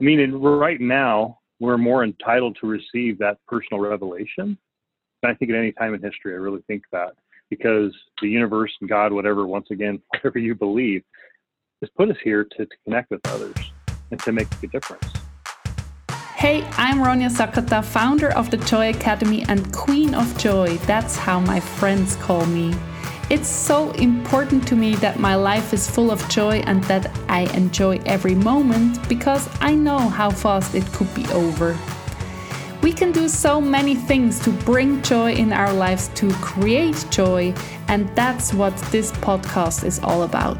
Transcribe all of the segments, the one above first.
I mean, right now, we're more entitled to receive that personal revelation than I think at any time in history. I really think that because the universe and God, whatever, once again, whatever you believe, has put us here to, to connect with others and to make a difference. Hey, I'm Ronja Sakata, founder of the Joy Academy and Queen of Joy. That's how my friends call me. It's so important to me that my life is full of joy and that I enjoy every moment because I know how fast it could be over. We can do so many things to bring joy in our lives, to create joy, and that's what this podcast is all about.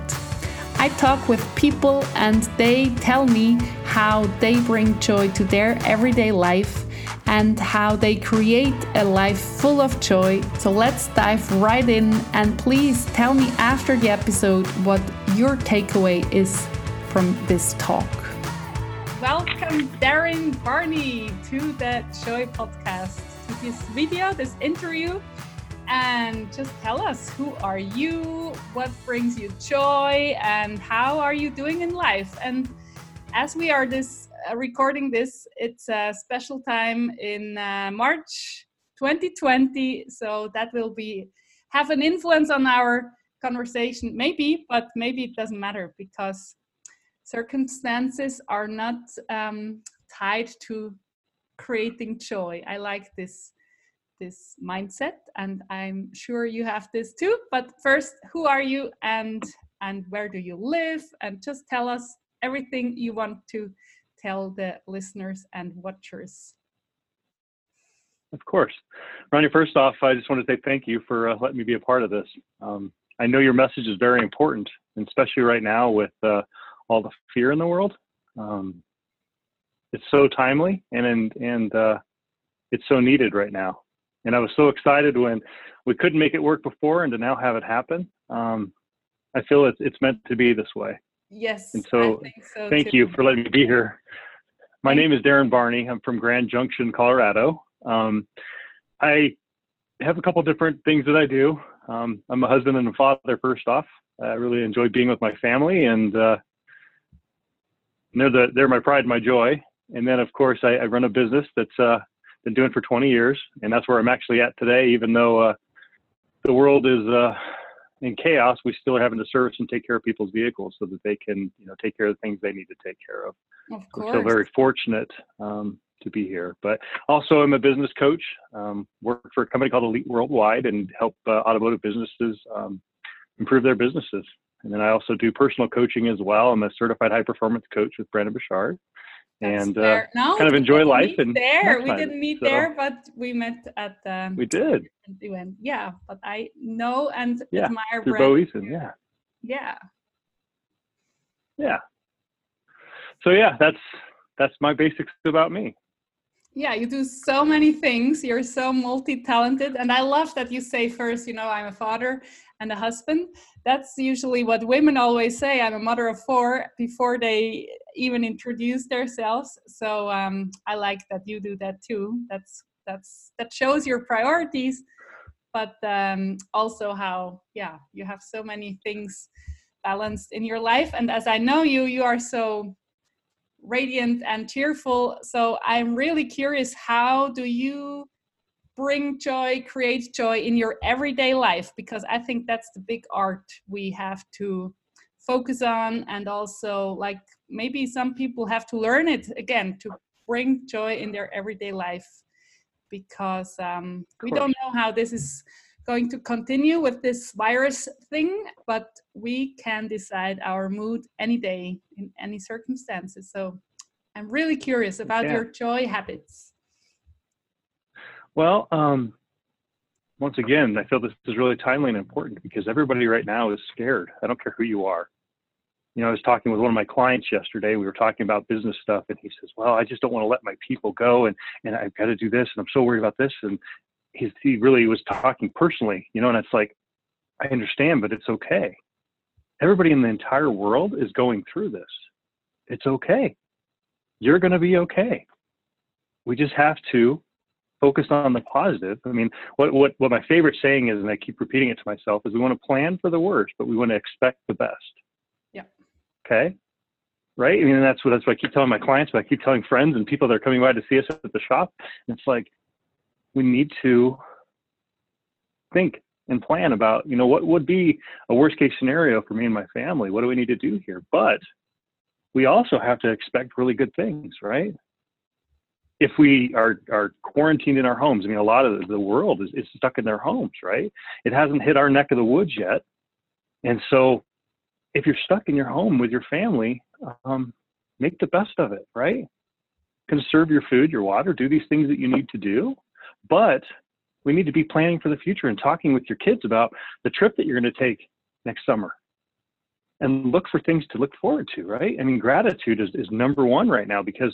I talk with people and they tell me how they bring joy to their everyday life and how they create a life full of joy. So let's dive right in and please tell me after the episode what your takeaway is from this talk. Welcome, Darrin Barney, to the Joy Podcast, to this video, this interview and just tell us who are you, what brings you joy, and how are you doing in life. And as we are this recording this, it's a special time in uh, March 2020, so that will be have an influence on our conversation, maybe, but maybe it doesn't matter because circumstances are not um, tied to creating joy. I like this this mindset and i'm sure you have this too but first who are you and and where do you live and just tell us everything you want to tell the listeners and watchers? Of course. Ronnie first off i just want to say thank you for uh, letting me be a part of this. Um, i know your message is very important especially right now with uh, all the fear in the world. Um, it's so timely and and, and uh, it's so needed right now. And I was so excited when we couldn't make it work before, and to now have it happen. Um, I feel it's it's meant to be this way. Yes. And so, so thank too. you for letting me be here. My name is Darrin Barney. I'm from Grand Junction, Colorado. Um, I have a couple different things that I do. Um, I'm a husband and a father. First off, I really enjoy being with my family, and uh, they're the they're my pride, and my joy. And then, of course, I, I run a business that's uh, been doing for 20 years, and that's where I'm actually at today. Even though uh, the world is uh, in chaos, we still are having to service and take care of people's vehicles so that they can, you know, take care of the things they need to take care of. Of course. I'm so very fortunate um, to be here. But also, I'm a business coach. Um, work for a company called Elite Worldwide and help uh, automotive businesses um, improve their businesses. And then I also do personal coaching as well. I'm a certified high performance coach with Brendon Burchard and uh, no, kind of enjoy life. And there, we didn't meet so, there, but we met at um, we did event. Yeah, but I know and yeah, admire through Bo Eason. Yeah, yeah, yeah. So yeah, that's that's my basics about me. Yeah, you do so many things. You're so multi-talented, and I love that you say first, you know, I'm a father and a husband. That's usually what women always say. I'm a mother of four before they even introduce themselves. So um, I like that you do that too. That's that's that shows your priorities, but um, also how yeah you have so many things balanced in your life. And as I know you, you are so radiant and cheerful. So I'm really curious. How do you bring joy, create joy in your everyday life? Because I think that's the big art we have to focus on and also like maybe some people have to learn it again to bring joy in their everyday life because um, we don't know how this is going to continue with this virus thing but we can decide our mood any day in any circumstances so i'm really curious about yeah. your joy habits well um, once again, I feel this is really timely and important because everybody right now is scared. I don't care who you are. You know, I was talking with one of my clients yesterday. We were talking about business stuff, and he says, "Well, I just don't want to let my people go, and and I've got to do this, and I'm so worried about this." And he he really was talking personally, you know, and it's like, I understand, but it's okay. Everybody in the entire world is going through this. It's okay. You're going to be okay. We just have to focus on the positive. I mean, what, what, what my favorite saying is, and I keep repeating it to myself, is we want to plan for the worst, but we want to expect the best. Okay. right? I mean, that's what that's what I keep telling my clients, but I keep telling friends and people that are coming by to see us at the shop. It's like we need to think and plan about, you know, what would be a worst case scenario for me and my family? What do we need to do here? But we also have to expect really good things, right? If we are, are quarantined in our homes, I mean, a lot of the world is, is stuck in their homes, right? It hasn't hit our neck of the woods yet. And so if you're stuck in your home with your family, um, make the best of it, right? Conserve your food, your water, do these things that you need to do. But we need to be planning for the future and talking with your kids about the trip that you're going to take next summer and look for things to look forward to, right? I mean, gratitude is, is number one right now because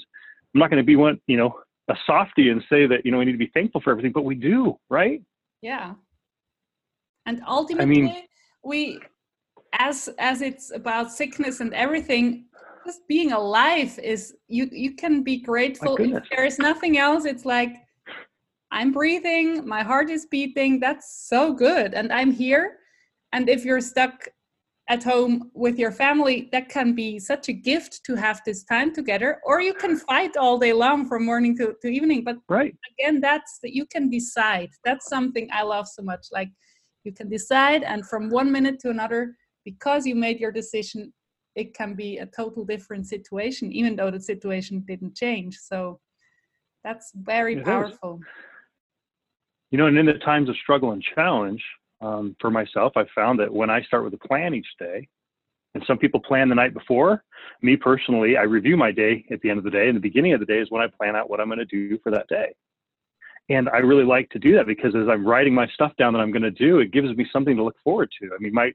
I'm not going to be one, you know, a softy and say that, you know, we need to be thankful for everything, but we do, right? Yeah. And ultimately, I mean, we, as as it's about sickness and everything, just being alive is you you can be grateful if there is nothing else. It's like I'm breathing, my heart is beating. That's so good. And I'm here. And if you're stuck at home with your family, that can be such a gift to have this time together. Or you can fight all day long from morning to, to evening. But right. again, that's that you can decide. That's something I love so much. Like you can decide, and from one minute to another, because you made your decision, it can be a total different situation, even though the situation didn't change. So that's very it powerful. Is you know, and in the times of struggle and challenge, um, for myself, I found that when I start with a plan each day, and some people plan the night before, me personally, I review my day at the end of the day. And the beginning of the day is when I plan out what I'm going to do for that day. And I really like to do that because as I'm writing my stuff down that I'm going to do, it gives me something to look forward to. I mean, my,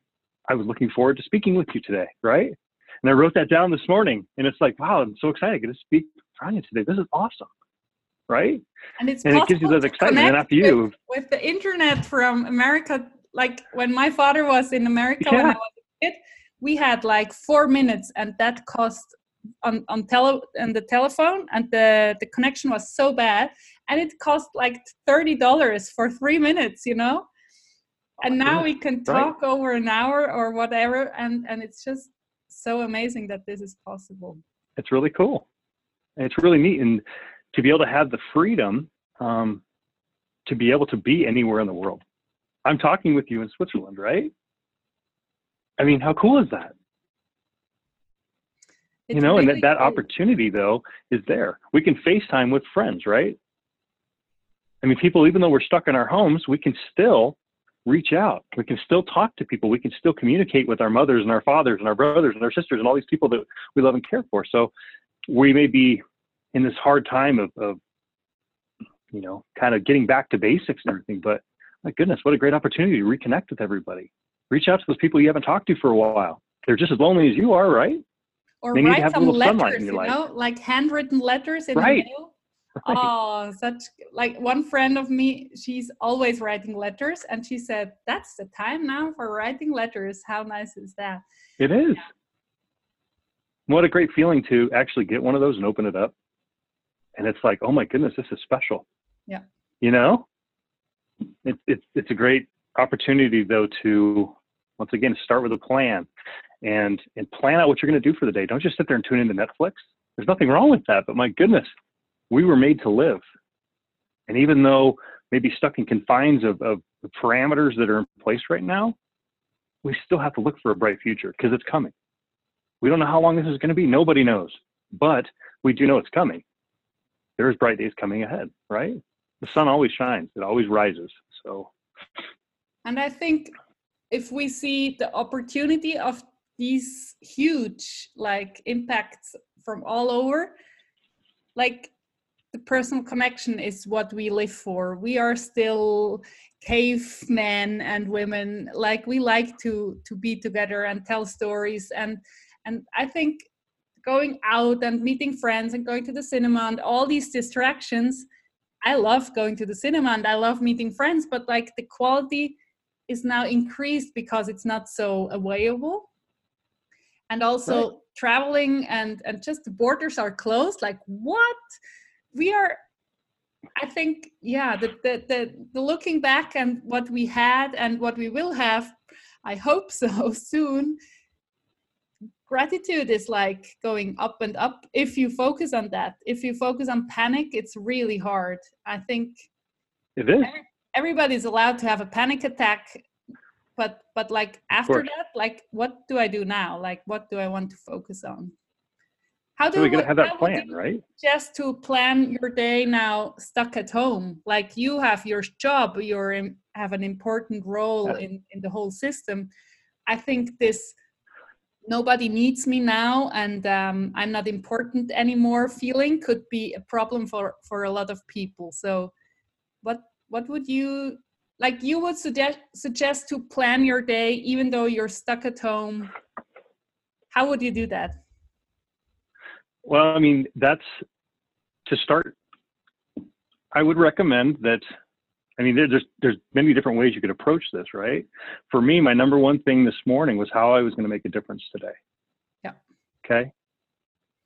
I was looking forward to speaking with you today, right? And I wrote that down this morning, and it's like, wow, I'm so excited to get to speak with Anya today. This is awesome right? And it's and it gives you that excitement. And after you, with, with, the internet from America, like when my father was in America yeah. when I was a kid, we had like four minutes, and that cost on on tele and the telephone, and the the connection was so bad, and it cost like thirty dollars for three minutes, you know. And now we can talk right. over an hour or whatever, and and it's just so amazing that this is possible. It's really cool. It's really neat, and to be able to have the freedom um, to be able to be anywhere in the world. I'm talking with you in Switzerland, right? I mean, how cool is that? It's you know, really and that, that cool. opportunity though is there. We can FaceTime with friends, right? I mean, people, even though we're stuck in our homes, we can still reach out. We can still talk to people. We can still communicate with our mothers and our fathers and our brothers and our sisters and all these people that we love and care for. So we may be in this hard time of, of you know kind of getting back to basics and everything but my goodness what a great opportunity to reconnect with everybody reach out to those people you haven't talked to for a while they're just as lonely as you are right or they write some letters you life. know like handwritten letters in right. the mail. Oh, such like one friend of me, she's always writing letters, and she said, That's the time now for writing letters. How nice is that? It is. Yeah. What a great feeling to actually get one of those and open it up and it's like, oh my goodness, this is special. Yeah. You know, it's it's it's a great opportunity though to once again start with a plan and and plan out what you're going to do for the day. Don't just sit there and tune into Netflix. There's nothing wrong with that, but my goodness, we were made to live. And even though maybe stuck in confines of, of the parameters that are in place right now, we still have to look for a bright future because it's coming. We don't know how long this is going to be. Nobody knows, but we do know it's coming there's bright days coming ahead, right? The sun always shines, it always rises. So, and I think if we see the opportunity of these huge like impacts from all over, like the personal connection is what we live for. We are still cavemen and women. Like we like to to be together and tell stories. And and i think going out and meeting friends and going to the cinema and all these distractions i love going to the cinema and i love meeting friends but like the quality is now increased because it's not so available. And also right. traveling and and just the borders are closed. Like what we are i think yeah the, the the, the looking back and what we had and what we will have i hope so soon gratitude is like going up and up if you focus on that. If you focus on panic, it's really hard. I think it is. Everybody's allowed to have a panic attack, but but like after that, like what do I do now? Like what do I want to focus on? How do so we gotta have that plan, right? Just to plan your day now, stuck at home. Like you have your job, you have an important role yeah. in in the whole system. I think this nobody needs me now and um, i'm not important anymore feeling could be a problem for for a lot of people so what what would you like you would suggest suggest to plan your day even though you're stuck at home how would you do that well i mean that's to start i would recommend that I mean, there's there's many different ways you could approach this, right? For me, my number one thing this morning was how I was going to make a difference today. Yeah. Okay.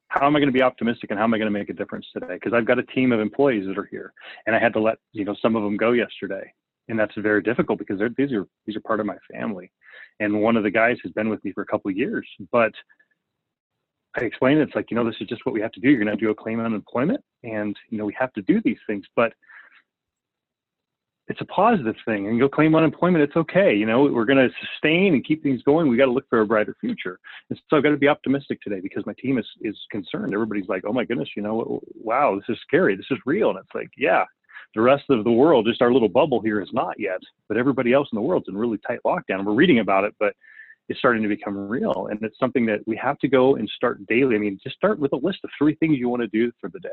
How am I going to be optimistic and how am I going to make a difference today? Because I've got a team of employees that are here, and I had to let you know some of them go yesterday, and that's very difficult because these are these are part of my family, and one of the guys has been with me for a couple of years, but I explained it's like you know this is just what we have to do. You're going to do a claim on unemployment, and you know we have to do these things, but it's a positive thing and you'll claim unemployment it's okay you know we're going to sustain and keep things going we got to look for a brighter future and so i've got to be optimistic today because my team is is concerned everybody's like oh my goodness you know wow this is scary this is real and it's like yeah the rest of the world just our little bubble here is not yet but everybody else in the world's in really tight lockdown we're reading about it but it's starting to become real and it's something that we have to go and start daily i mean just start with a list of three things you want to do for the day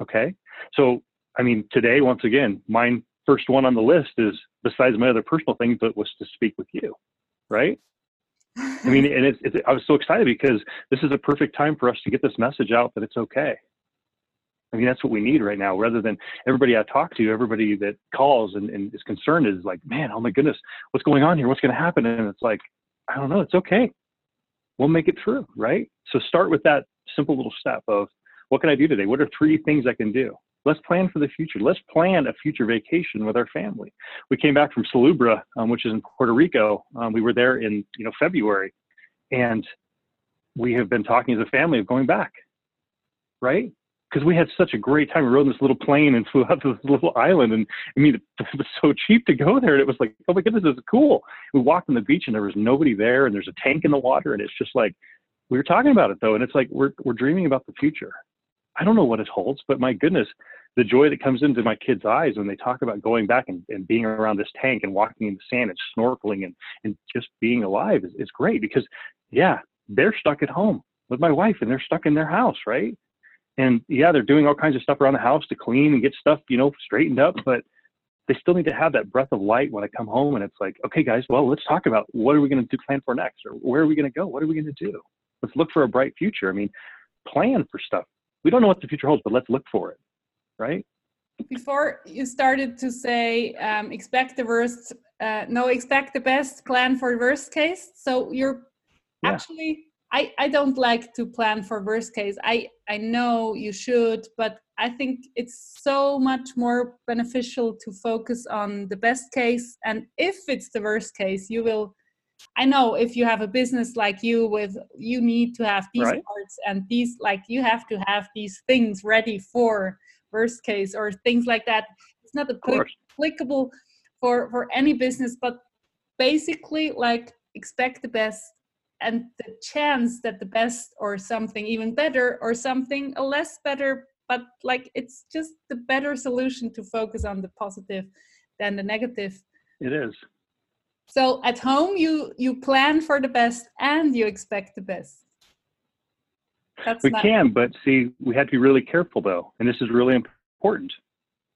okay so i mean today once again mine first one on the list is besides my other personal things, but was to speak with you, right? I mean, and it's, it's, I was so excited because this is a perfect time for us to get this message out that it's okay. I mean, that's what we need right now, rather than everybody I talk to, everybody that calls and, and is concerned is like, man, oh my goodness, what's going on here? What's going to happen? And it's like, I don't know, it's okay. We'll make it through, right? So start with that simple little step of what can I do today? What are three things I can do? let's plan for the future. Let's plan a future vacation with our family. We came back from Culebra, um, which is in Puerto Rico. Um, we were there in you know February, and we have been talking as a family of going back, right? Because we had such a great time. We rode in this little plane and flew out to this little island, and I mean, it was so cheap to go there. And it was like, oh my goodness, this is cool. We walked on the beach, and there was nobody there, and there's a tank in the water, and it's just like we were talking about it though, and it's like we're we're dreaming about the future. I don't know what it holds, but my goodness, the joy that comes into my kids' eyes when they talk about going back and, and being around this tank and walking in the sand and snorkeling and, and just being alive is, is great because, yeah, they're stuck at home with my wife and they're stuck in their house, right? And yeah, they're doing all kinds of stuff around the house to clean and get stuff, you know, straightened up, but they still need to have that breath of light when I come home and it's like, okay, guys, well, let's talk about what are we going to do plan for next or where are we going to go? What are we going to do? Let's look for a bright future. I mean, plan for stuff we don't know what the future holds, but let's look for it, right? Before you started to say um, expect the worst, uh, no, expect the best, plan for the worst case. So you're yeah. actually, I, I don't like to plan for worst case. I, I know you should, but I think it's so much more beneficial to focus on the best case. And if it's the worst case, you will I know if you have a business like you with you need to have these right. parts and these like you have to have these things ready for worst case or things like that. It's not applicable for for any business, but basically like expect the best and the chance that the best or something even better or something a less better but like it's just the better solution to focus on the positive than the negative it is so at home, you you plan for the best and you expect the best. That's we can, but see, we have to be really careful though, and this is really important.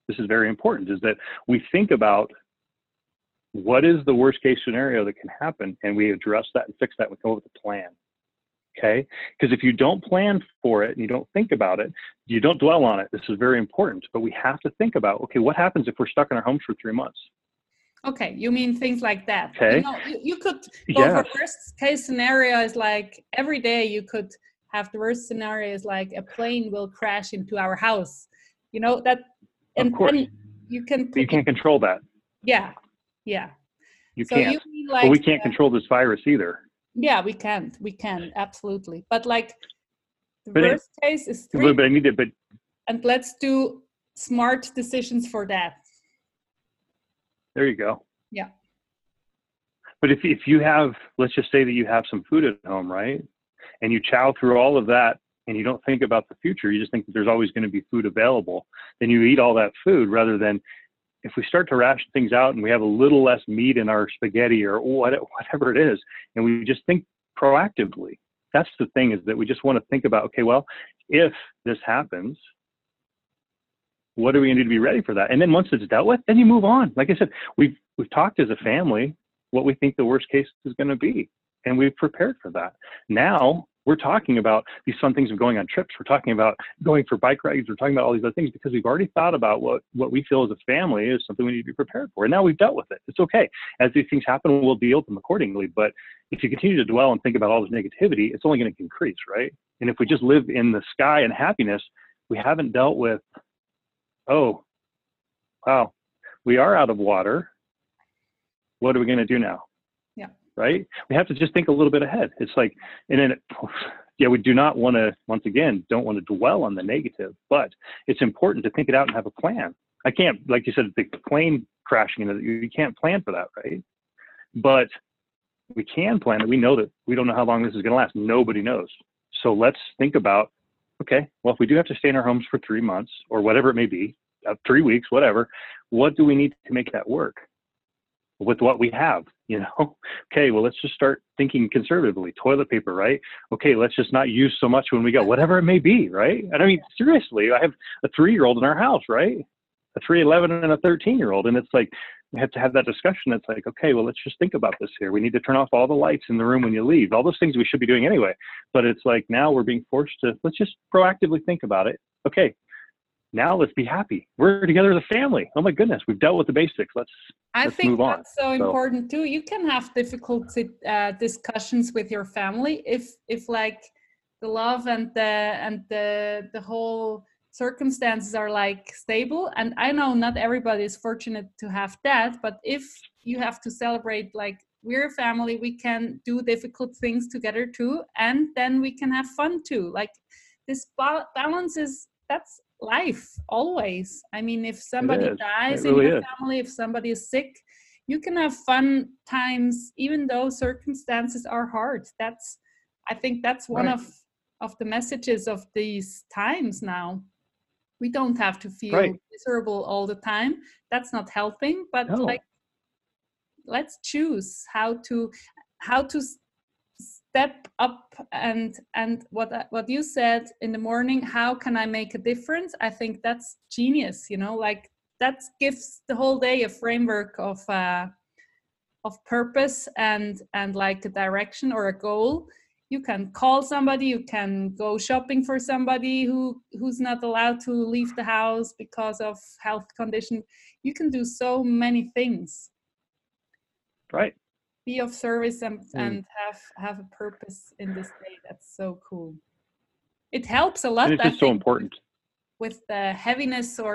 This is very important. Is that we think about what is the worst case scenario that can happen, and we address that and fix that. We come up with a plan. Okay, because if you don't plan for it and you don't think about it, you don't dwell on it. This is very important. But we have to think about okay, what happens if we're stuck in our homes for three months? Okay, you mean things like that. Okay. You, know, you, you could go yes. for worst case scenario is like every day you could have the worst scenario is like a plane will crash into our house. You know that and of course. you can you can't control that. Yeah. Yeah. You so can't. You like, but we can't uh, control this virus either. Yeah, we can't. We can absolutely. But like the But it- worst case is three, but I need to, but and let's do smart decisions for that. there you go. Yeah. But if, if you have, let's just say that you have some food at home, right? And you chow through all of that and you don't think about the future, you just think that there's always going to be food available, then you eat all that food rather than if we start to ration things out and we have a little less meat in our spaghetti or what, whatever it is, and we just think proactively. That's the thing is that we just want to think about, okay, well, if this happens, what are we going to do to be ready for that? And then once it's dealt with, then you move on. Like I said, we've we've talked as a family what we think the worst case is going to be, and we've prepared for that. Now we're talking about these fun things of going on trips. We're talking about going for bike rides. We're talking about all these other things because we've already thought about what what we feel as a family is something we need to be prepared for. And now we've dealt with it. It's okay. As these things happen, we'll deal with them accordingly. But if you continue to dwell and think about all this negativity, it's only going to increase, right? And if we just live in the sky and happiness, we haven't dealt with oh, wow, we are out of water. What are we going to do now? Right? We have to just think a little bit ahead. It's like, and then, yeah, we do not want to, once again, don't want to dwell on the negative, but it's important to think it out and have a plan. I can't, like you said, the plane crashing, you, know, you can't plan for that, right? But we can plan it. We know that we don't know how long this is going to last. Nobody knows. So let's think about okay, well, if we do have to stay in our homes for three months or whatever it may be, uh, three weeks, whatever, what do we need to make that work with what we have? You know, okay, well, let's just start thinking conservatively. Toilet paper, right? Okay, let's just not use so much when we go, whatever it may be, right? And I mean, seriously, I have a three year old in our house, right? A 3, 11, and a 13 year old. And it's like, we have to have that discussion. It's like, okay, well, let's just think about this here. We need to turn off all the lights in the room when you leave. All those things we should be doing anyway. But it's like now we're being forced to let's just proactively think about it. Okay, now let's be happy. We're together as a family. Oh my goodness, we've dealt with the basics. Let's I Let's think move on. that's so So- important too. You can have difficult uh, discussions with your family if if like the love and the and the the whole circumstances are like stable. And I know not everybody is fortunate to have that, but if you have to celebrate like we're a family, we can do difficult things together too, and then we can have fun too. Like this ba- balance is that's life always. I mean, if somebody dies It in really your is. family, if somebody is sick, you can have fun times even though circumstances are hard. That's I think that's one Right. of of the messages of these times now. We don't have to feel Right. miserable all the time. That's not helping, but No. like let's choose how to how to step up and and what what you said in the morning how can i make a difference? I think that's genius you know like that gives the whole day a framework of uh of purpose and and like a direction or a goal. You can call somebody you can go shopping for somebody who who's not allowed to leave the house because of health condition. You can do so many things. Right. Be of service and, Mm. and have have a purpose in this day that's so cool it helps a lot And it's just so important. with the heaviness or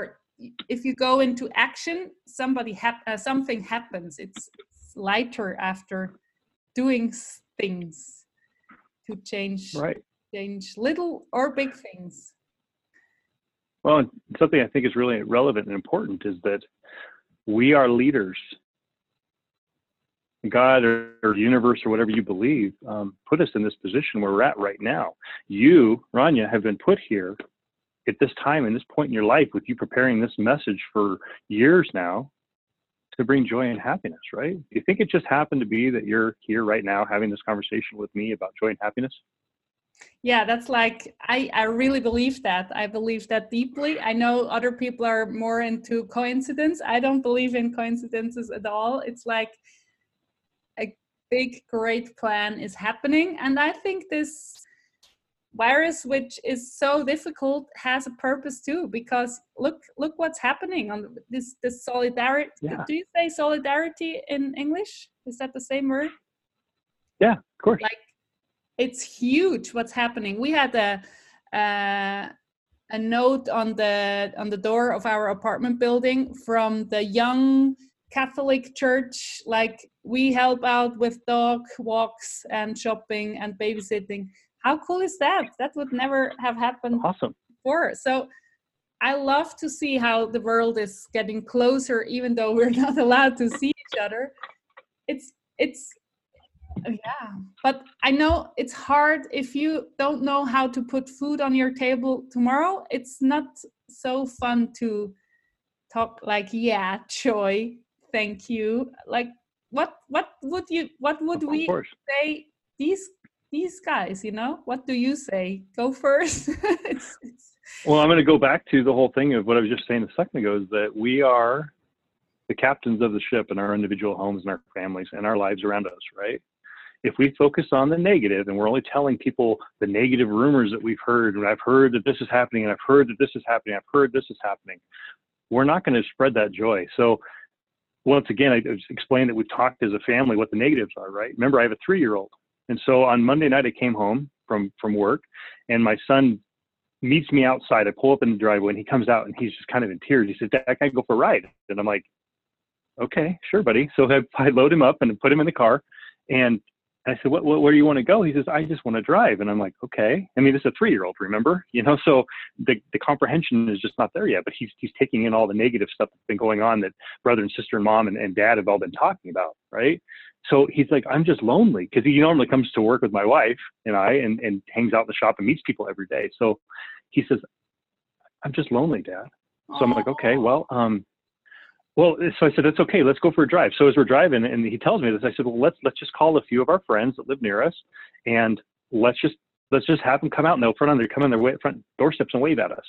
if you go into action somebody hap- uh, something happens it's, it's lighter after doing things to change Right. change little or big things Well, something I think is really relevant and important is that we are leaders. God or, or universe or whatever you believe um, put us in this position where we're at right now. You, Rania, have been put here at this time and this point in your life with you preparing this message for years now to bring joy and happiness, right? Do you think it just happened to be that you're here right now having this conversation with me about joy and happiness? yeah that's like i i really believe that i believe that deeply i know other people are more into coincidence i don't believe in coincidences at all it's like big great plan is happening and i think this virus which is so difficult has a purpose too because look look what's happening on this this solidarity Yeah. do you say solidarity in english is that the same word Yeah, of course. like it's huge what's happening we had a uh, a note on the on the door of our apartment building from the young Catholic church, like we help out with dog walks and shopping and babysitting. How cool is that? That would never have happened Awesome. before. So I love to see how the world is getting closer, even though we're not allowed to see each other. It's it's yeah, but I know it's hard if you don't know how to put food on your table tomorrow. It's not so fun to talk like, yeah, Choi, thank you. Like, what what would you what would Of we course. say these these guys? You know, what do you say? Go first. it's, it's, Well, I'm going to go back to the whole thing of what I was just saying a second ago is that we are the captains of the ship in our individual homes and our families and our lives around us, right? If we focus on the negative and we're only telling people the negative rumors that we've heard, and I've heard that this is happening, and I've heard that this is happening, I've heard this is happening, we're not going to spread that joy. So, once again, I explained that we've talked as a family what the negatives are, right? Remember, I have a three year old. And so on Monday night, I came home from, from work, and my son meets me outside. I pull up in the driveway and he comes out and he's just kind of in tears. He says, Dad, I can go for a ride? And I'm like, okay, sure, buddy. So I, I load him up and put him in the car. And I said, what, what, where do you want to go? He says, I just want to drive. And I'm like, okay. I mean, this is a three-year-old, remember? You know, so the, the comprehension is just not there yet, but he's, he's taking in all the negative stuff that's been going on that brother and sister and mom and, and dad have all been talking about. Right. So he's like, I'm just lonely because he normally comes to work with my wife and I and, and hangs out in the shop and meets people every day. So he says, I'm just lonely, dad. So I'm like, okay, well, um, well, so I said, it's okay. Let's go for a drive. So as we're driving and he tells me this, I said, well, let's, let's just call a few of our friends that live near us and let's just, let's just have them come out and they'll front on their, come on their way, front doorsteps and wave at us.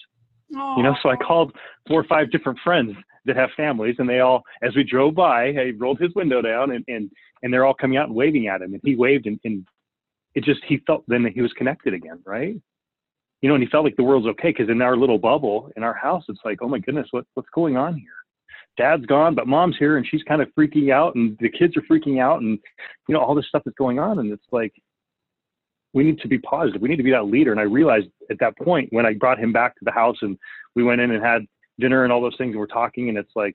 You know, so I called four or five different friends that have families and they all, as we drove by, I rolled his window down and, and, and they're all coming out and waving at him and he waved and, and it just, he felt then that he was connected again. Right. You know, and he felt like the world's okay. Cause in our little bubble in our house, it's like, oh my goodness, what, what's going on here? Dad's gone, but mom's here and she's kind of freaking out and the kids are freaking out and, you know, all this stuff is going on. And it's like, we need to be positive. We need to be that leader. And I realized at that point when I brought him back to the house and we went in and had dinner and all those things and we're talking and it's like,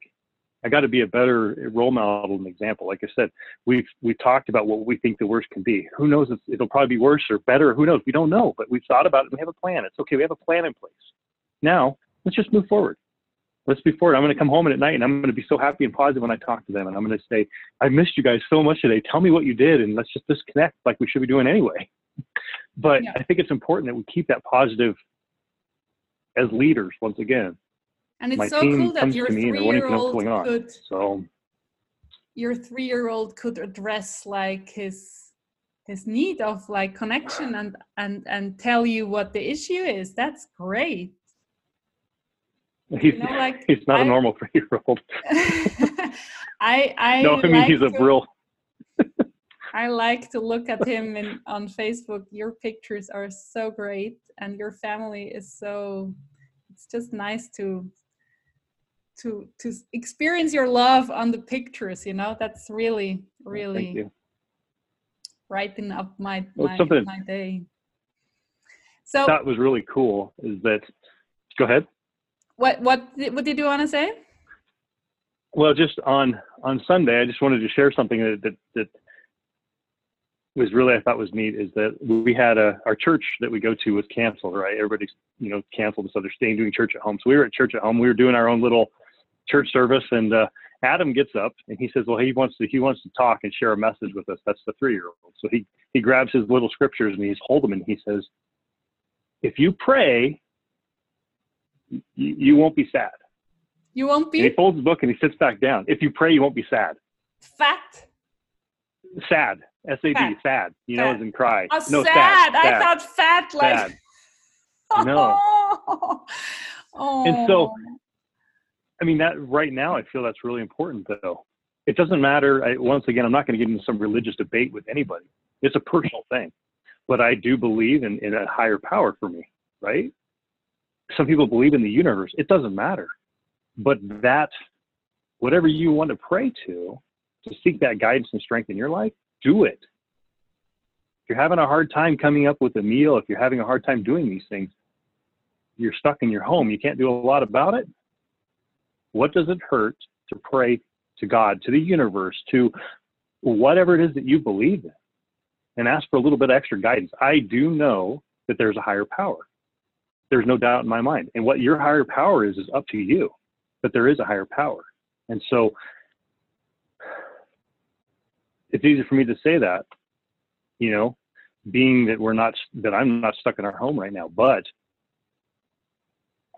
I got to be a better role model and example. Like I said, we've we've talked about what we think the worst can be. Who knows if it'll probably be worse or better? Who knows? We don't know, but we've thought about it. And we have a plan. It's okay. We have a plan in place. Now let's just move forward. Let's be forward. I'm going to come home at night and I'm going to be so happy and positive when I talk to them. And I'm going to say, I missed you guys so much today. Tell me what you did and let's just disconnect like we should be doing anyway. But Yeah. I think it's important that we keep that positive as leaders once again. And it's my so cool that your to me and they're wanting to know what's three-year-old going on. could So your three-year-old could address like his his need of like connection and and and tell you what the issue is. That's great. He's, know, like, he's not a I- normal three year old. I I No, I mean, like he's a to- real, I like to look at him in, on Facebook. Your pictures are so great, and your family is so. It's just nice to to to experience your love on the pictures. You know, that's really oh, thank really you. brightening up my my, something- my day. So That was really cool is that, go ahead. What what what did you want to say? Well, just on on Sunday, I just wanted to share something that that, that was really I thought was neat is that we had a our church that we go to was canceled, right? Everybody's you know canceled, so they're staying doing church at home. So we were at church at home. We were doing our own little church service, and uh, Adam gets up and he says, "Well, he wants to he wants to talk and share a message with us." That's the three year old. So he he grabs his little scriptures and he's holding them and he says, "If you pray, you, you won't be sad." You won't And he folds the book and he sits back down. If you pray, you won't be sad. fat. Sad. S A D. Sad. Sad. You know, Sad. as in cry. Oh, no, sad. I sad. thought fat like. sad. No. oh. And so- I mean, that right now, I feel that's really important, though. It doesn't matter. I, once again, I'm not going to get into some religious debate with anybody. It's a personal thing, but I do believe in, in a higher power for me, right? Some people believe in the universe. It doesn't matter, but that, whatever you want to pray to, to seek that guidance and strength in your life, do it. If you're having a hard time coming up with a meal, if you're having a hard time doing these things, you're stuck in your home. You can't do a lot about it. What does it hurt to pray to God, to the universe, to whatever it is that you believe in, and ask for a little bit of extra guidance. I do know that there's a higher power. There's no doubt in my mind. And what your higher power is, is up to you. But there is a higher power. And so it's easy for me to say that, you know, being that we're not, that I'm not stuck in our home right now. But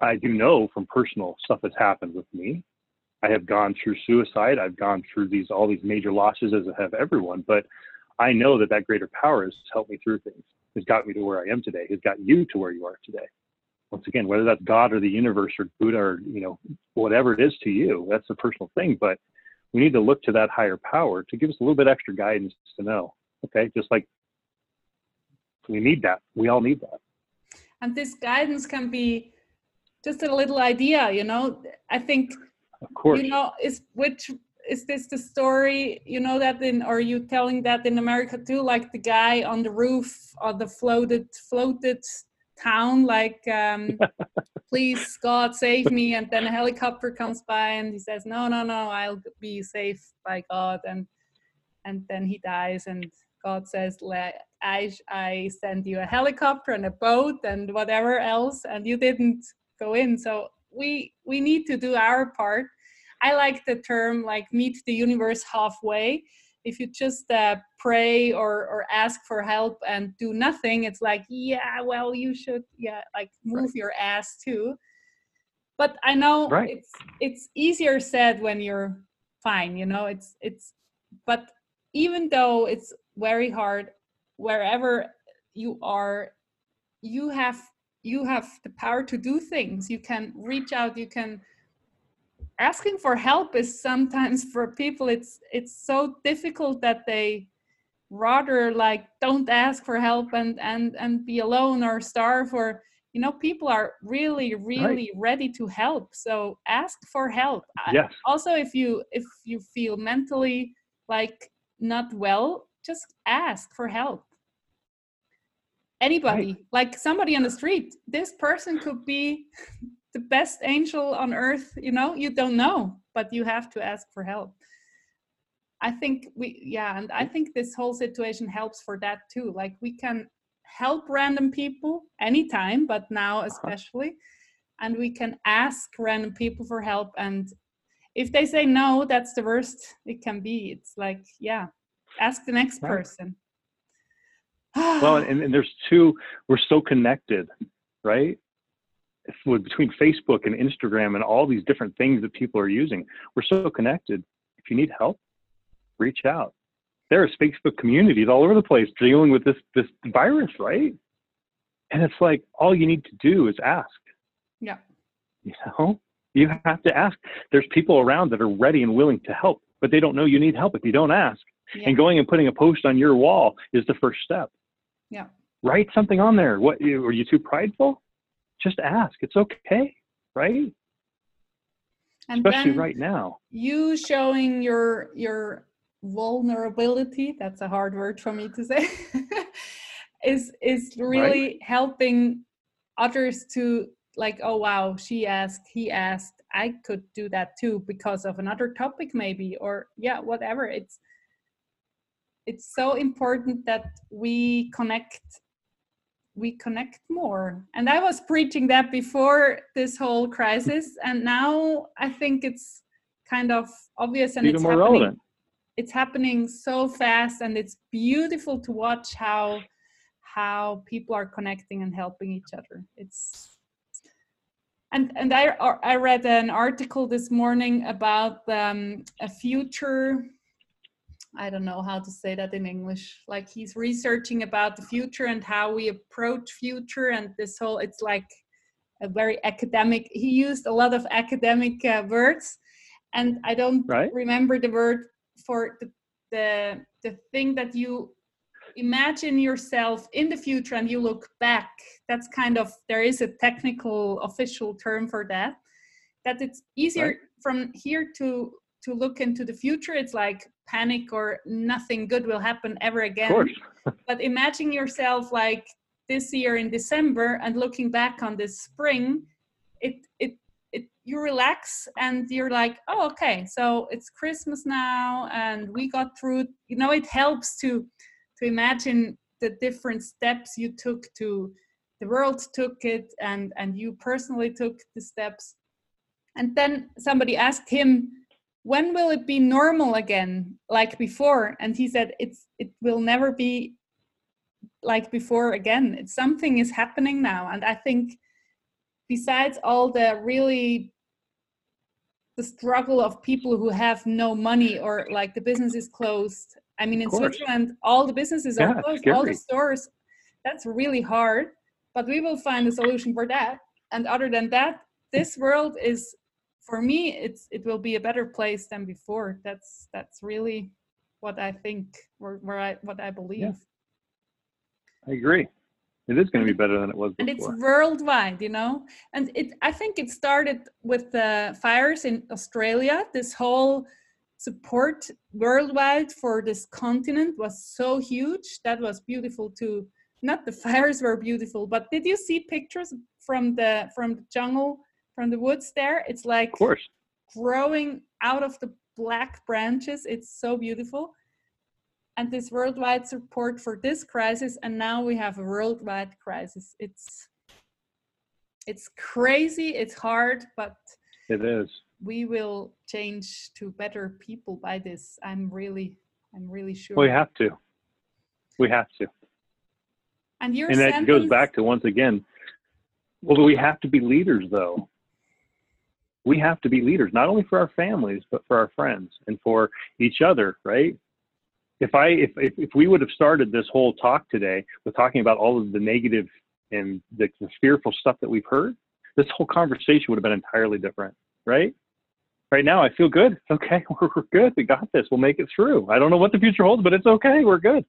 I do know from personal stuff that's happened with me. I have gone through suicide. I've gone through these all these major losses as I have everyone. But I know that that greater power has helped me through things. Has got me to where I am today. Has got you to where you are today. Once again, whether that's God or the universe or Buddha or you know whatever it is to you, that's a personal thing. But we need to look to that higher power to give us a little bit extra guidance to know. Okay, just like we need that. We all need that. And this guidance can be just a little idea, you know. I think of course you know is which is this the story you know that in are you telling that in america too like the guy on the roof or the floated floated town like um please god save me. And then a helicopter comes by and he says no no no i'll be safe by god. And and then he dies and god says i i send you a helicopter and a boat and whatever else. And you didn't go in. So we we need to do our part. I like the term like meet the universe halfway if you just uh, pray or or ask for help and do nothing it's like yeah well you should yeah like move right. your ass too but i know right. it's it's easier said when you're fine you know it's it's but even though it's very hard wherever you are you have you have the power to do things you can reach out you can asking for help is sometimes for people it's it's so difficult that they rather like don't ask for help and and and be alone or starve or you know people are really really right. ready to help so ask for help yes. also if you if you feel mentally like not well just ask for help anybody right. like somebody on the street this person could be the best angel on earth you know you don't know but you have to ask for help. I think we yeah and i think this whole situation helps for that too. Like we can help random people anytime but now uh-huh. especially and we can ask random people for help and if they say no that's the worst it can be. It's like yeah ask the next person. Well and, and, there's two we're so connected right with, between facebook and instagram and all these different things that people are using we're so connected. If you need help reach out. There's facebook communities all over the place dealing with this this virus right? And it's like all you need to do is ask. Yeah. You know? You have to ask. There's people around that are ready and willing to help but they don't know you need help if you don't ask. Yeah. and going and putting a post on your wall is the first step. Yeah. Write something on there. What are you too prideful? Just ask. It's okay, right? And Especially right now. You showing your your vulnerability, that's a hard word for me to say, is is really right. helping others to like, oh wow, she asked, he asked, I could do that too because of another topic maybe, or yeah, whatever. It's it's so important that we connect we connect more. And i was preaching that before this whole crisis and now i think it's kind of obvious and Even it's more happening. relevant. it's happening so fast and it's beautiful to watch how how people are connecting and helping each other. It's and and i i read an article this morning about um, a future I don't know how to say that in English. Like he's researching about the future and how we approach future and this whole. It's like a very academic. He used a lot of academic uh, words, and I don't right. remember the word for the, the the thing that you imagine yourself in the future and you look back. That's kind of there is a technical official term for that. That it's easier right. from here to to look into the future it's like panic or nothing good will happen ever again. but imagine yourself like this year in december and looking back on this spring it it it you relax and you're like oh okay so it's christmas now and we got through you know it helps to to imagine the different steps you took to the world took it and and you personally took the steps. And then somebody asked him when will it be normal again like before? And he said it's it will never be like before again. It's something is happening now. And i think besides all the really the struggle of people who have no money or like the business is closed i mean in switzerland all the businesses yeah, are closed scary. all the stores that's really hard. But we will find a solution for that. And other than that this world is for me it's it will be a better place than before. That's that's really what i think where i what i believe. Yeah. i agree. It is going to be better than it was before. and it's worldwide you know? And it i think it started with the fires in australia. This whole support worldwide for this continent was so huge. That was beautiful too not the fires were beautiful but did you see pictures from the from the jungle from the woods there. It's like of growing out of the black branches. It's so beautiful. And this worldwide support for this crisis, and now we have a worldwide crisis. It's it's crazy, it's hard, but it is. We will change to better people by this. I'm really, I'm really sure. We have to. We have to. And your and that sentence... goes back to once again. Well, we have to be leaders, though we have to be leaders, not only for our families, but for our friends and for each other, right? If I if, if, if we would have started this whole talk today with talking about all of the negative and the, the fearful stuff that we've heard, this whole conversation would have been entirely different, right? Right now, I feel good. Okay, we're, we're good. We got this. We'll make it through. I don't know what the future holds, but it's okay. We're good.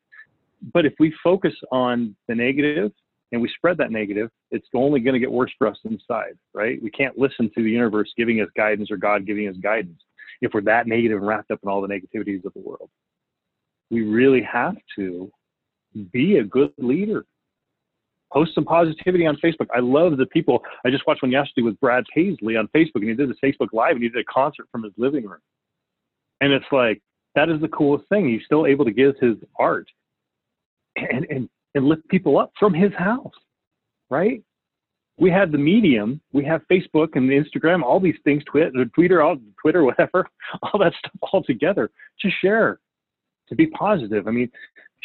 But if we focus on the negative and we spread that negative, it's only going to get worse for us inside, right? We can't listen to the universe giving us guidance or God giving us guidance if we're that negative and wrapped up in all the negativities of the world. We really have to be a good leader. Post some positivity on Facebook. I love the people. I just watched one yesterday with Brad Paisley on Facebook, and he did a Facebook Live, and he did a concert from his living room. And it's like that is the coolest thing. He's still able to give his art, and and and lift people up from his house, right? We have the medium, we have Facebook and Instagram, all these things, Twitter, Twitter, all Twitter, whatever, all that stuff all together to share, to be positive. I mean,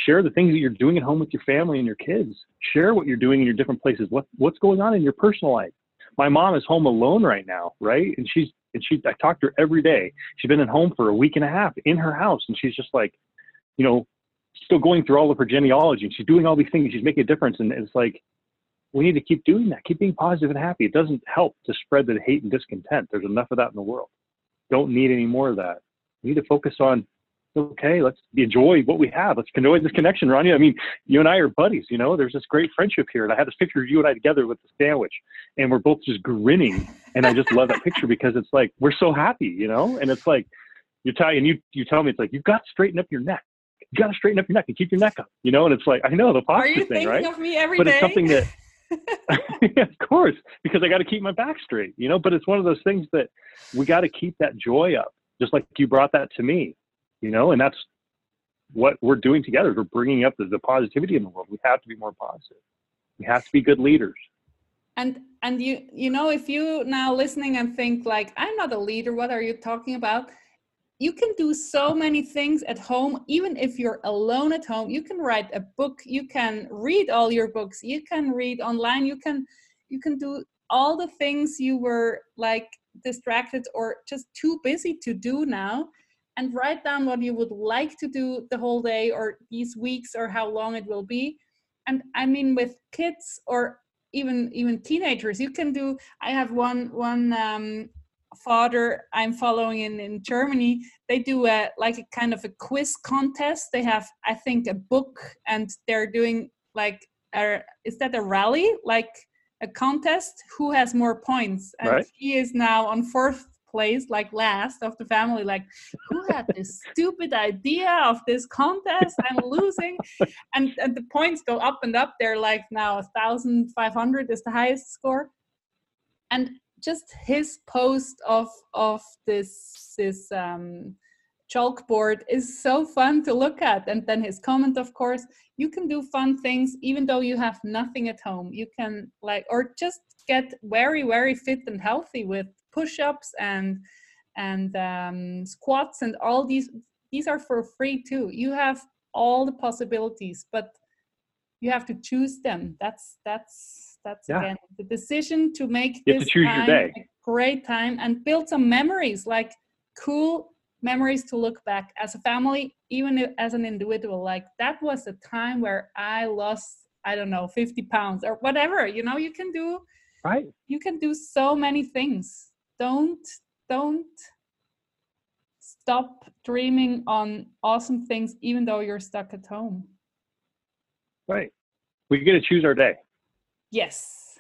share the things that you're doing at home with your family and your kids. Share what you're doing in your different places. What what's going on in your personal life? My mom is home alone right now, right? And she's and she I talk to her every day. She's been at home for a week and a half in her house, and she's just like, you know, still going through all of her genealogy and she's doing all these things she's making a difference and it's like we need to keep doing that. Keep being positive and happy. It doesn't help to spread the hate and discontent. There's enough of that in the world. Don't need any more of that. We need to focus on okay let's enjoy what we have. Let's enjoy this connection ronnie i mean you and i are buddies you know? There's this great friendship here and i had this picture of you and i together with the sandwich and we're both just grinning and i just love that picture because it's like we're so happy you know? And it's like you tell and you you tell me it's like you've got to straighten up your neck you got to straighten up your neck and keep your neck up, you know? And it's like, I know the posture thing, right? Of me every but day? it's something that, yeah, of course, because I got to keep my back straight, you know? But it's one of those things that we got to keep that joy up, just like you brought that to me, you know? And that's what we're doing together. We're bringing up the, the positivity in the world. We have to be more positive. We have to be good leaders and and you you know if you now listening and think like i'm not a leader what are you talking about you can do so many things at home even if you're alone at home. You can write a book you can read all your books you can read online you can you can do all the things you were like distracted or just too busy to do now and write down what you would like to do the whole day or these weeks or how long it will be. And i mean with kids or even even teenagers you can do i have one one um, father I'm following in in Germany, they do a like a kind of a quiz contest. They have I think a book and they're doing like a, is that a rally? Like a contest? Who has more points? And right. he is now on fourth place like last of the family like who had this stupid idea of this contest. I'm losing. And, and the points go up and up. They're like now a 1500 is the highest score. And just his post of of this this um chalkboard is so fun to look at. And then his comment of course you can do fun things even though you have nothing at home. You can like or just get very very fit and healthy with push-ups and and um, squats and all these these are for free too. You have all the possibilities but you have to choose them. That's that's that's yeah. again the decision to make you this to time a great time and build some memories like cool memories to look back as a family even as an individual. Like that was a time where i lost i don't know 50 pounds or whatever you know you can do right. you can do so many things. Don't don't stop dreaming on awesome things even though you're stuck at home. Right. We get to choose our day yes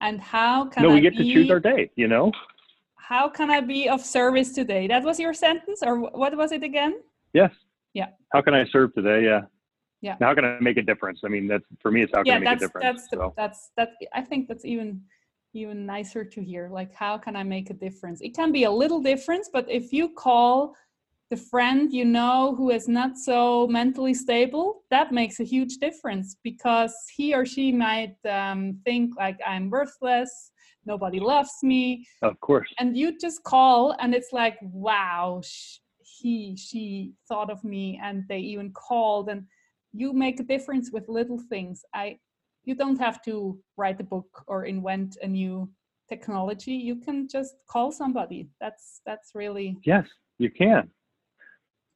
and how can no we I get be, to choose our day you know how can I be of service today? That was your sentence, or what was it again? Yes. Yeah. How can I serve today? Yeah. Yeah. How can I make a difference? I mean, that's for me. It's how can yeah, I make that's, a difference. That's the, so. that's that. I think that's even even nicer to hear. Like, how can I make a difference? It can be a little difference, but if you call the friend you know who is not so mentally stable, that makes a huge difference because he or she might um, think like I'm worthless. Nobody loves me. Of course. And you just call and it's like wow he she thought of me and they even called and you make a difference with little things. I you don't have to write a book or invent a new technology. You can just call somebody. That's that's really yes you can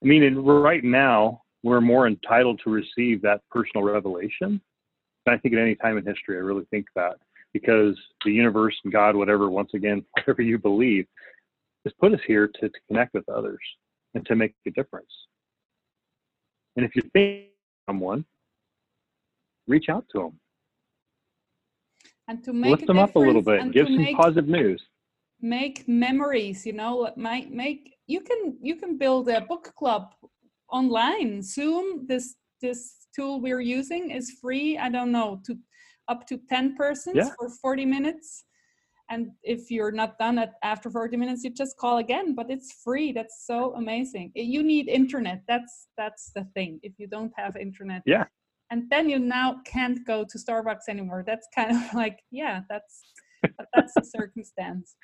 i mean right now we're more entitled to receive that personal revelation i think at any time in history i really think that because the universe and God, whatever, once again, whatever you believe, has put us here to, to connect with others and to make a difference. And if you think someone, reach out to them. And to make lift them up a little bit, give some make, positive news. Make memories, you know, make make you can you can build a book club online. Zoom, this this tool we're using is free. I don't know to up to 10 persons yeah. for 40 minutes and if you're not done at after 40 minutes you just call again but it's free that's so amazing eh, you need internet that's that's the thing if you don't have internet yeah and then you now can't go to starbucks anymore that's kind of like yeah that's that's a circumstance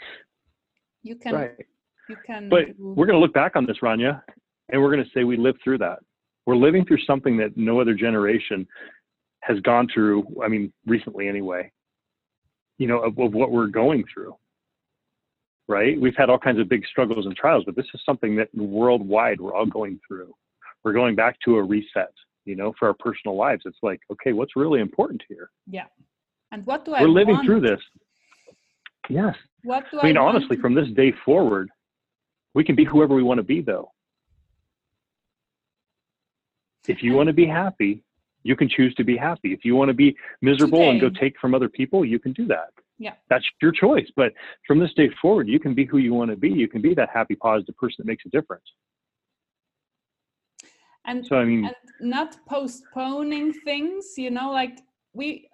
you can right. you can but do... we're going to look back on this ronja and we're going to say we lived through that we're living through something that no other generation has gone through, I mean, recently anyway, you know, of, of what we're going through. Right? We've had all kinds of big struggles and trials, but this is something that worldwide we're all going through. We're going back to a reset, you know, for our personal lives. It's like, okay, what's really important here? Yeah. And what do I We're living want? through this. Yes. What do I mean, I honestly, from this day forward, we can be whoever we want to be, though. If you want to be happy, you can choose to be happy. If you want to be miserable Today. and go take from other people, you can do that. Yeah. That's your choice. But from this day forward, you can be who you want to be. You can be that happy, positive person that makes a difference. And so I mean and not postponing things, you know, like we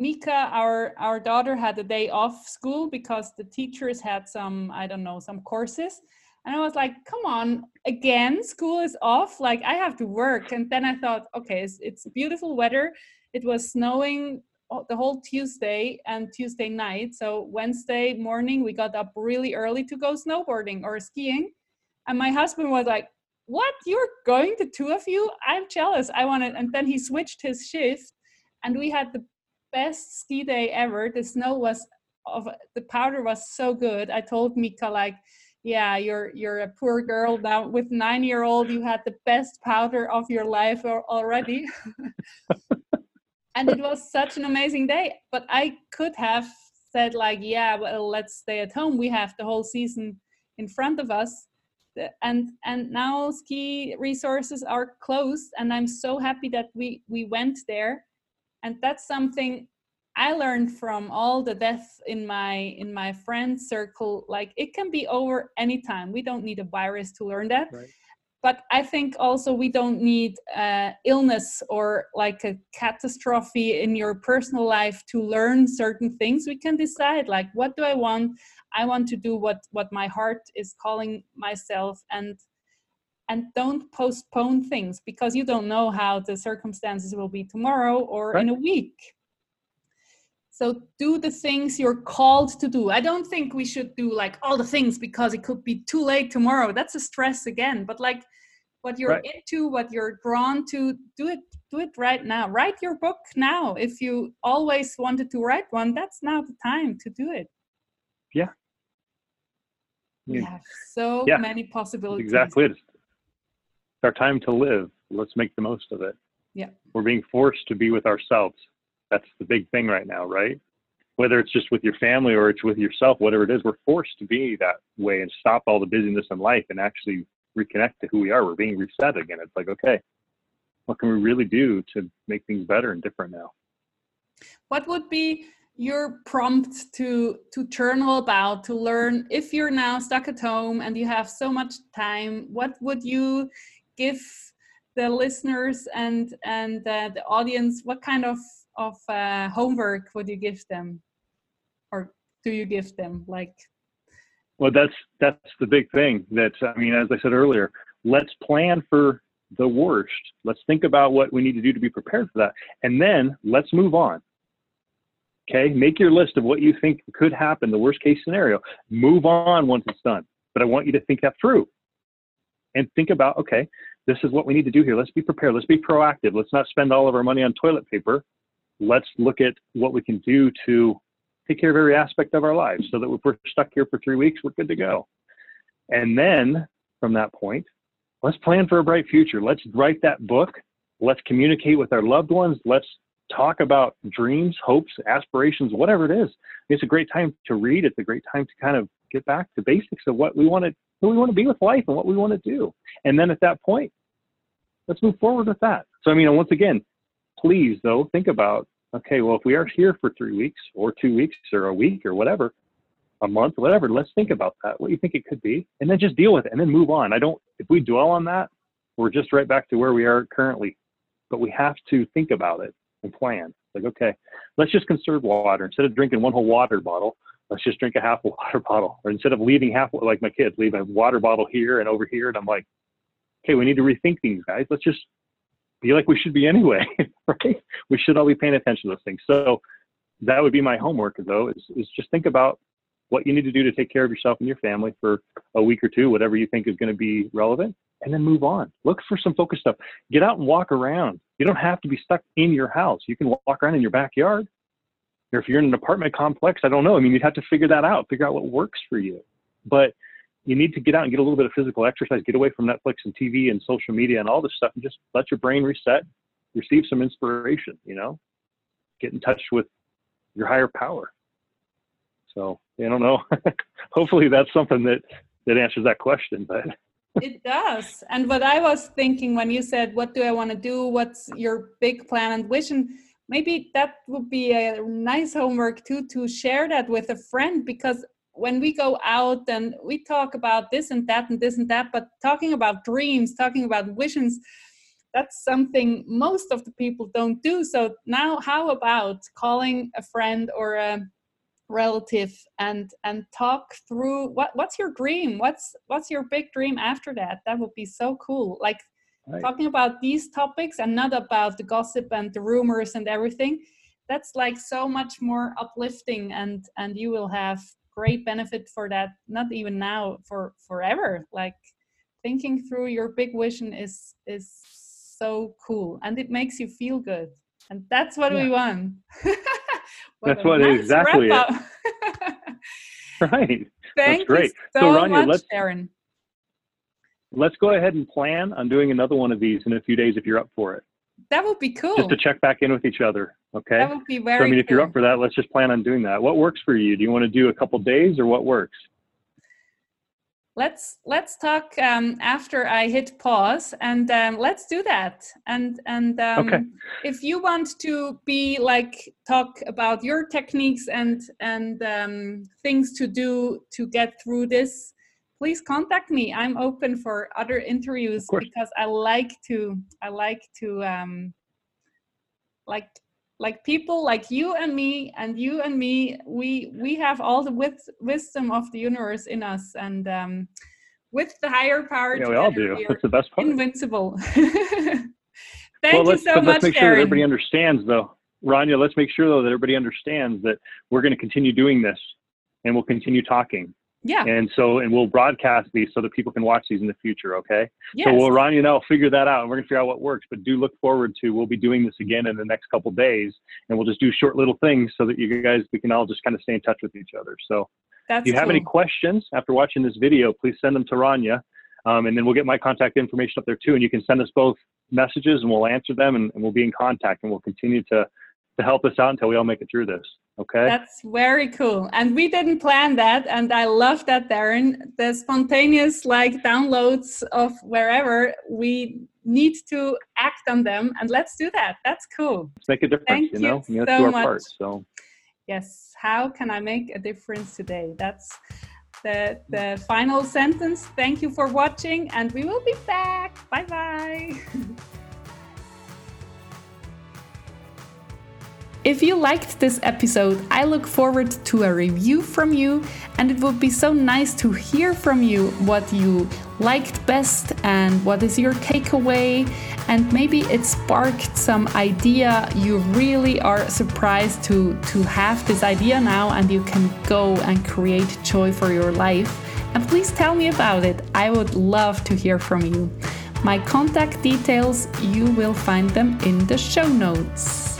Mika, our our daughter had a day off school because the teachers had some, I don't know, some courses. And I was like, come on, again, school is off. Like, I have to work. And then I thought, okay, it's, it's beautiful weather. It was snowing the whole Tuesday and Tuesday night. So, Wednesday morning, we got up really early to go snowboarding or skiing. And my husband was like, what? You're going, the two of you? I'm jealous. I wanted. And then he switched his shift, and we had the best ski day ever. The snow was of the powder was so good. I told Mika like yeah you're you're a poor girl now. With nine year old you had the best powder of your life already. And it was such an amazing day. But i could have said like yeah well let's stay at home. We have the whole season in front of us. And and now ski resources are closed and i'm so happy that we we went there and that's something I learned from all the death in my in my friend circle, like it can be over anytime. We don't need a virus to learn that. Right. but I think also we don't need uh, illness or like a catastrophe in your personal life to learn certain things. We can decide like, what do I want? I want to do what what my heart is calling myself, and and don't postpone things because you don't know how the circumstances will be tomorrow or right. in a week. So do the things you're called to do. I don't think we should do like all the things because it could be too late tomorrow. That's a stress again. But like what you're right. into, what you're drawn to, do it do it right now. Write your book now. If you always wanted to write one, that's now the time to do it. Yeah. We mm. have so yeah. many possibilities. Exactly. Our time to live. Let's make the most of it. Yeah. We're being forced to be with ourselves that's the big thing right now, right? Whether it's just with your family or it's with yourself, whatever it is, we're forced to be that way and stop all the busyness in life and actually reconnect to who we are. We're being reset again. It's like, okay, what can we really do to make things better and different now? What would be your prompt to to journal about to learn if you're now stuck at home and you have so much time what would you give the listeners and and uh, the audience what kind of of uh, homework would you give them? Or do you give them like? Well that's that's the big thing that i mean as i said earlier let's plan for the worst. Let's think about what we need to do to be prepared for that. And then let's move on. Okay? Make your list of what you think could happen the worst case scenario. Move on once it's done. But i want you to think that through. And think about okay this is what we need to do here let's be prepared let's be proactive let's not spend all of our money on toilet paper let's look at what we can do to take care of every aspect of our lives so that if we're stuck here for three weeks, we're good to go. And then from that point, let's plan for a bright future. Let's write that book. Let's communicate with our loved ones. Let's talk about dreams, hopes, aspirations, whatever it is. It's a great time to read. It's a great time to kind of get back to basics of what we want to, who we want to be with life and what we want to do. And then at that point, let's move forward with that. So, I mean, once again, please though think about okay well if we are here for three weeks or two weeks or a week or whatever a month whatever let's think about that what you think it could be and then just deal with it and then move on. I don't if we dwell on that we're just right back to where we are currently. But we have to think about it and plan. Like okay let's just conserve water. Instead of drinking one whole water bottle let's just drink a half a water bottle. Or instead of leaving half like my kids leave a water bottle here and over here. And i'm like okay we need to rethink things guys let's just be like we should be anyway, right? We should all be paying attention to those things. So that would be my homework though, is, is just think about what you need to do to take care of yourself and your family for a week or two, whatever you think is going to be relevant, and then move on. Look for some focus stuff. Get out and walk around. You don't have to be stuck in your house. You can walk around in your backyard. Or if you're in an apartment complex, I don't know. I mean, you'd have to figure that out, figure out what works for you. But you need to get out and get a little bit of physical exercise, get away from Netflix and TV and social media and all this stuff, and just let your brain reset, receive some inspiration. You know, get in touch with your higher power. So I don't know. Hopefully, that's something that that answers that question. But it does. And what I was thinking when you said, "What do I want to do? What's your big plan and vision?" Maybe that would be a nice homework too to share that with a friend because when we go out and we talk about this and that and this and that, but talking about dreams, talking about visions, that's something most of the people don't do. So now, how about calling a friend or a relative and and talk through what what's your dream? What's what's your big dream after that? That would be so cool. Like right. talking about these topics and not about the gossip and the rumors and everything. That's like so much more uplifting, and and you will have great benefit for that not even now for forever. Like thinking through your big vision is is so cool and it makes you feel good and that's what yeah. we want that's what nice exactly it. right. Thank that's great. So, so Ronja, much, let's Sharon. let's go ahead and plan on doing another one of these in a few days if you're up for it. That would be cool just to check back in with each other Okay. That would be very. So I mean, if you're up for that, let's just plan on doing that. What works for you? Do you want to do a couple days, or what works? Let's let's talk um, after I hit pause, and um, let's do that. And and um, okay. if you want to be like talk about your techniques and and um, things to do to get through this, please contact me. I'm open for other interviews because I like to I like to um, like like people like you and me and you and me we we have all the wis- wisdom of the universe in us and um, with the higher power yeah we all do that's the best part invincible thank well, you so much. let's make sure that everybody understands though Ronja, let's make sure though that everybody understands that we're going to continue doing this and we'll continue talking. Yeah. And so, and we'll broadcast these so that people can watch these in the future. Okay. Yes. So we'll, Ronja and I'll figure that out and we're going to figure out what works, but do look forward to, we'll be doing this again in the next couple days and we'll just do short little things so that you guys, we can all just kind of stay in touch with each other. So That's if you have cool. any questions after watching this video, please send them to Ronja. Um, and then we'll get my contact information up there too. And you can send us both messages and we'll answer them and, and we'll be in contact and we'll continue to to help us out until we all make it through this. Okay. That's very cool. And we didn't plan that. And I love that, Darrin. The spontaneous like downloads of wherever we need to act on them. And let's do that. That's cool. Let's make a difference, Thank you know? You so do our much. part. So yes. How can I make a difference today? That's the the final sentence. Thank you for watching and we will be back. Bye bye. If you liked this episode, I look forward to a review from you, and it would be so nice to hear from you what you liked best and what is your takeaway. And maybe it sparked some idea. You really are surprised to, to have this idea now, and you can go and create joy for your life. And please tell me about it. I would love to hear from you. My contact details, you will find them in the show notes.